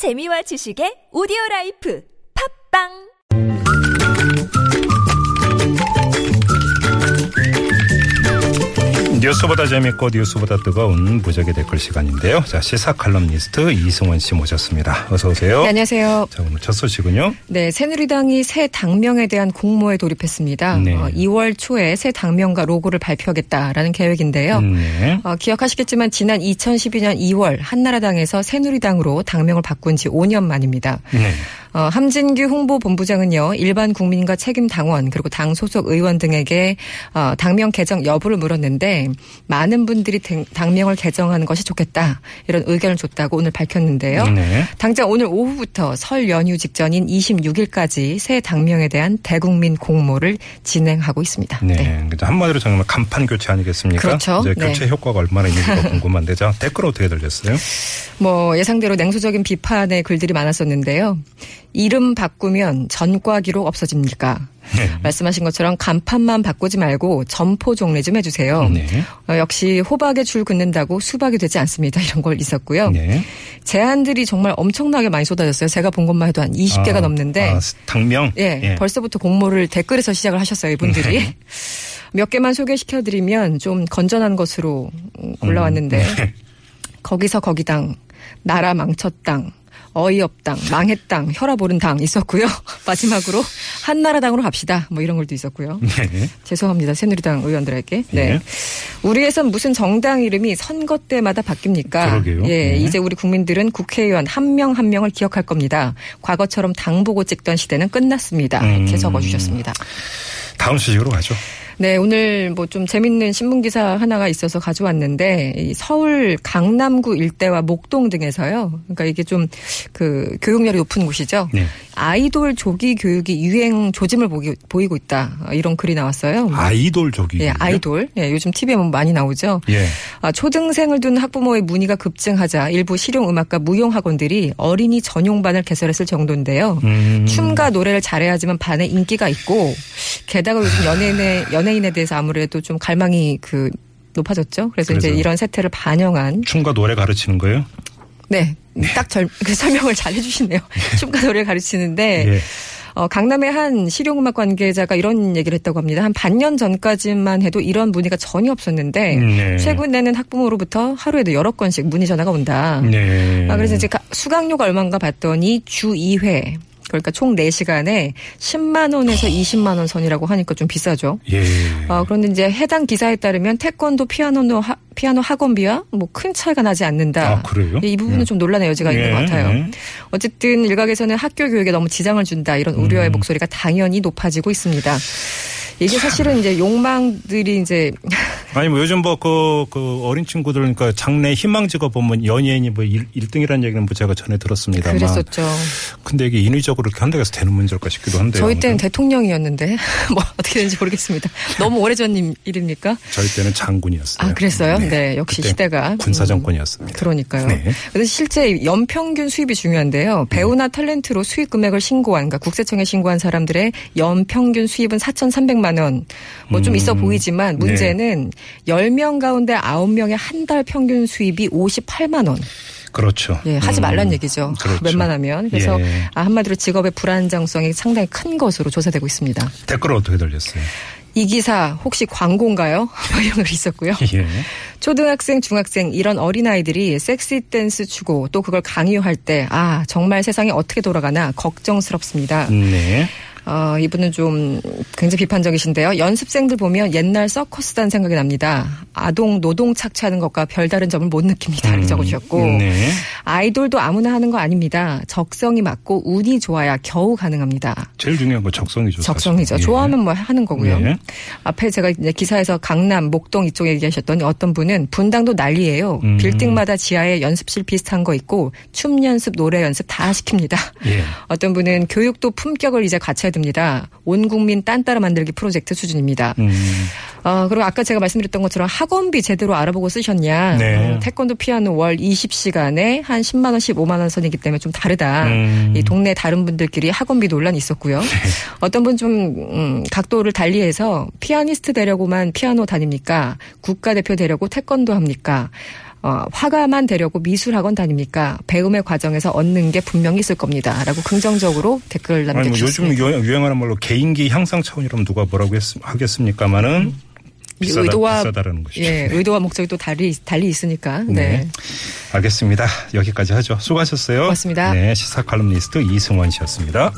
재미와 지식의 오디오 라이프. 팟빵 뉴스보다 재밌고 뉴스보다 뜨거운 무적의 댓글 시간인데요. 자 시사 칼럼니스트 이승원 씨 모셨습니다. 어서 오세요. 네, 안녕하세요. 자 오늘 첫 소식은요. 네, 새누리당이 새 당명에 대한 공모에 돌입했습니다. 네. 어, 2월 초에 새 당명과 로고를 발표하겠다라는 계획인데요. 음, 네. 어, 기억하시겠지만 지난 2012년 2월 한나라당에서 새누리당으로 당명을 바꾼 지 5년 만입니다. 네. 어, 함진규 홍보본부장은요 일반 국민과 책임 당원 그리고 당 소속 의원 등에게 어, 당명 개정 여부를 물었는데 많은 분들이 당- 당명을 개정하는 것이 좋겠다 이런 의견을 줬다고 오늘 밝혔는데요. 네. 당장 오늘 오후부터 설 연휴 직전인 26일까지 새 당명에 대한 대국민 공모를 진행하고 있습니다. 네. 그래서 한마디로 정말 간판 교체 아니겠습니까? 그렇죠. 이제 네. 교체 효과가 얼마나 있는지가 궁금한데 자 댓글 어떻게 들렸어요? 뭐 예상대로 냉소적인 비판의 글들이 많았었는데요. 이름 바꾸면 전과 기록 없어집니까? 네. 말씀하신 것처럼 간판만 바꾸지 말고 점포 정리 좀 해주세요. 네. 어, 역시 호박에 줄 긋는다고 수박이 되지 않습니다. 이런 걸 있었고요. 네. 제안들이 정말 엄청나게 많이 쏟아졌어요. 제가 본 것만 해도 한 20개가 아, 넘는데 아, 당명. 예, 벌써부터 공모를 댓글에서 시작을 하셨어요, 이분들이. 네. 몇 개만 소개시켜드리면 좀 건전한 것으로 음, 골라왔는데, 네. 거기서 거기당, 나라 망쳤당, 어이없당, 망했당, 혈압 오른 당 있었고요. 마지막으로 한나라당으로 갑시다. 뭐 이런 걸도 있었고요. 네. 죄송합니다. 새누리당 의원들에게. 네. 예. 우리에선 무슨 정당 이름이 선거 때마다 바뀝니까? 그러게요. 예, 네. 이제 우리 국민들은 국회의원 한명한 명을 기억할 겁니다. 과거처럼 당 보고 찍던 시대는 끝났습니다. 이렇게 음. 적어주셨습니다. 다음 소식으로 가죠. 네, 오늘 뭐 좀 재밌는 신문 기사 하나가 있어서 가져왔는데 이 서울 강남구 일대와 목동 등에서요. 그러니까 이게 좀 그 교육열이 높은 곳이죠. 네. 아이돌 조기 교육이 유행 조짐을 보기, 보이고 있다. 이런 글이 나왔어요. 아이돌 조기. 예, 아이돌. 예, 요즘 TV에 보면 많이 나오죠. 예. 아, 초등생을 둔 학부모의 문의가 급증하자 일부 실용 음악과 무용 학원들이 어린이 전용반을 개설했을 정도인데요. 음. 춤과 노래를 잘해야지만 반에 인기가 있고 게다가 요즘 연예인에 연예 인에 대해서 아무래도 좀 갈망이 그 높아졌죠. 그래서 이제 그래서. 이런 세태를 반영한 춤과 노래 가르치는 거예요? 네. 딱 절, 그 설명을 잘 해주시네요. 춤과 노래를 가르치는데 예. 어, 강남의 한 실용음악 관계자가 이런 얘기를 했다고 합니다. 한 반년 전까지만 해도 이런 문의가 전혀 없었는데 네. 최근에는 학부모로부터 하루에도 여러 건씩 문의 전화가 온다. 네. 아, 그래서 이제 가- 수강료가 얼마인가 봤더니 주 2회 그러니까 총 4시간에 10만 원에서 20만 원 선이라고 하니까 좀 비싸죠. 예. 아, 그런데 이제 해당 기사에 따르면 태권도 피아노 하, 피아노 학원비와 뭐 큰 차이가 나지 않는다. 아, 그래요? 이 부분은 예. 좀 논란의 여지가 있는 예, 것 같아요. 예. 어쨌든 일각에서는 학교 교육에 너무 지장을 준다 이런 우려의 음. 목소리가 당연히 높아지고 있습니다. 이게 사실은 이제 욕망들이 이제 아니 뭐 요즘 뭐그 그 어린 친구들 그러니까 장래 희망지가 보면 연예인이 뭐 1, 등이라는 얘기는 뭐 제가 전에 들었습니다만 그랬었죠. 근데 이게 인위적으로 이렇게 한다고 해서 되는 문제일까 싶기도 한데요. 저희 때는 대통령이었는데 뭐 어떻게 되는지 모르겠습니다. 너무 오래전 일- 일입니까? 저희 때는 장군이었어요. 아 그랬어요? 네, 역시 그때 시대가 군사 음, 정권이었습니다. 그러니까요. 네. 그래서 실제 연평균 수입이 중요한데요. 배우나 탤런트로 수입 금액을 신고한, 그러니까 국세청에 신고한 사람들의 연평균 수입은 4,300만 원. 뭐좀 음. 있어 보이지만 네. 문제는 10명 가운데 9명의 한 달 평균 수입이 58만 원. 그렇죠. 예, 하지 음, 말란 얘기죠. 그렇죠. 웬만하면. 그래서 예. 아, 한마디로 직업의 불안정성이 상당히 큰 것으로 조사되고 있습니다. 댓글 어떻게 들렸어요? 이 기사 혹시 광고인가요? 뭐 이런 글이 있었고요. 예. 초등학생, 중학생 이런 어린아이들이 섹시 댄스 추고 또 그걸 강요할 때 아, 정말 세상이 어떻게 돌아가나 걱정스럽습니다. 네. 어, 이분은 좀 굉장히 비판적이신데요. 연습생들 보면 옛날 서커스단 생각이 납니다. 아동 노동 착취하는 것과 별다른 점을 못 느낍니다. 이렇게 음, 적어주셨고 네. 아이돌도 아무나 하는 거 아닙니다. 적성이 맞고 운이 좋아야 겨우 가능합니다. 제일 중요한 건 적성이죠. 적성이죠. 예. 좋아하면 뭐 하는 거고요. 네. 앞에 제가 이제 기사에서 강남, 목동 이쪽에 얘기하셨더니 어떤 분은 분당도 난리예요. 음. 빌딩마다 지하에 연습실 비슷한 거 있고 춤 연습, 노래 연습 다 시킵니다. 예. 어떤 분은 교육도 품격을 이제 갖춰야 됩니다. 온 국민 딴따라 만들기 프로젝트 수준입니다. 음. 어, 그리고 아까 제가 말씀드렸던 것처럼 학원비 제대로 알아보고 쓰셨냐. 네. 어, 태권도 피아노 월 20시간에 한 10만 원, 15만 원 선이기 때문에 좀 다르다. 음. 이 동네 다른 분들끼리 학원비 논란이 있었고요. 어떤 분 좀 음, 각도를 달리해서 피아니스트 되려고만 피아노 다닙니까? 국가대표 되려고 태권도 합니까? 어, 화가만 되려고 미술학원 다닙니까? 배움의 과정에서 얻는 게 분명히 있을 겁니다. 라고 긍정적으로 댓글 아니 뭐 남겨주셨습니다. 요즘 유- 유행하는 말로 개인기 향상 차원이라면 누가 뭐라고 했, 하겠습니까마는 비싸다, 의도와 비싸다라는 것이죠. 예, 의도와 목적이 또 달리 달리 있으니까. 네. 네. 알겠습니다. 여기까지 하죠. 수고하셨어요. 고맙습니다. 네, 시사 칼럼니스트 이승원 씨였습니다.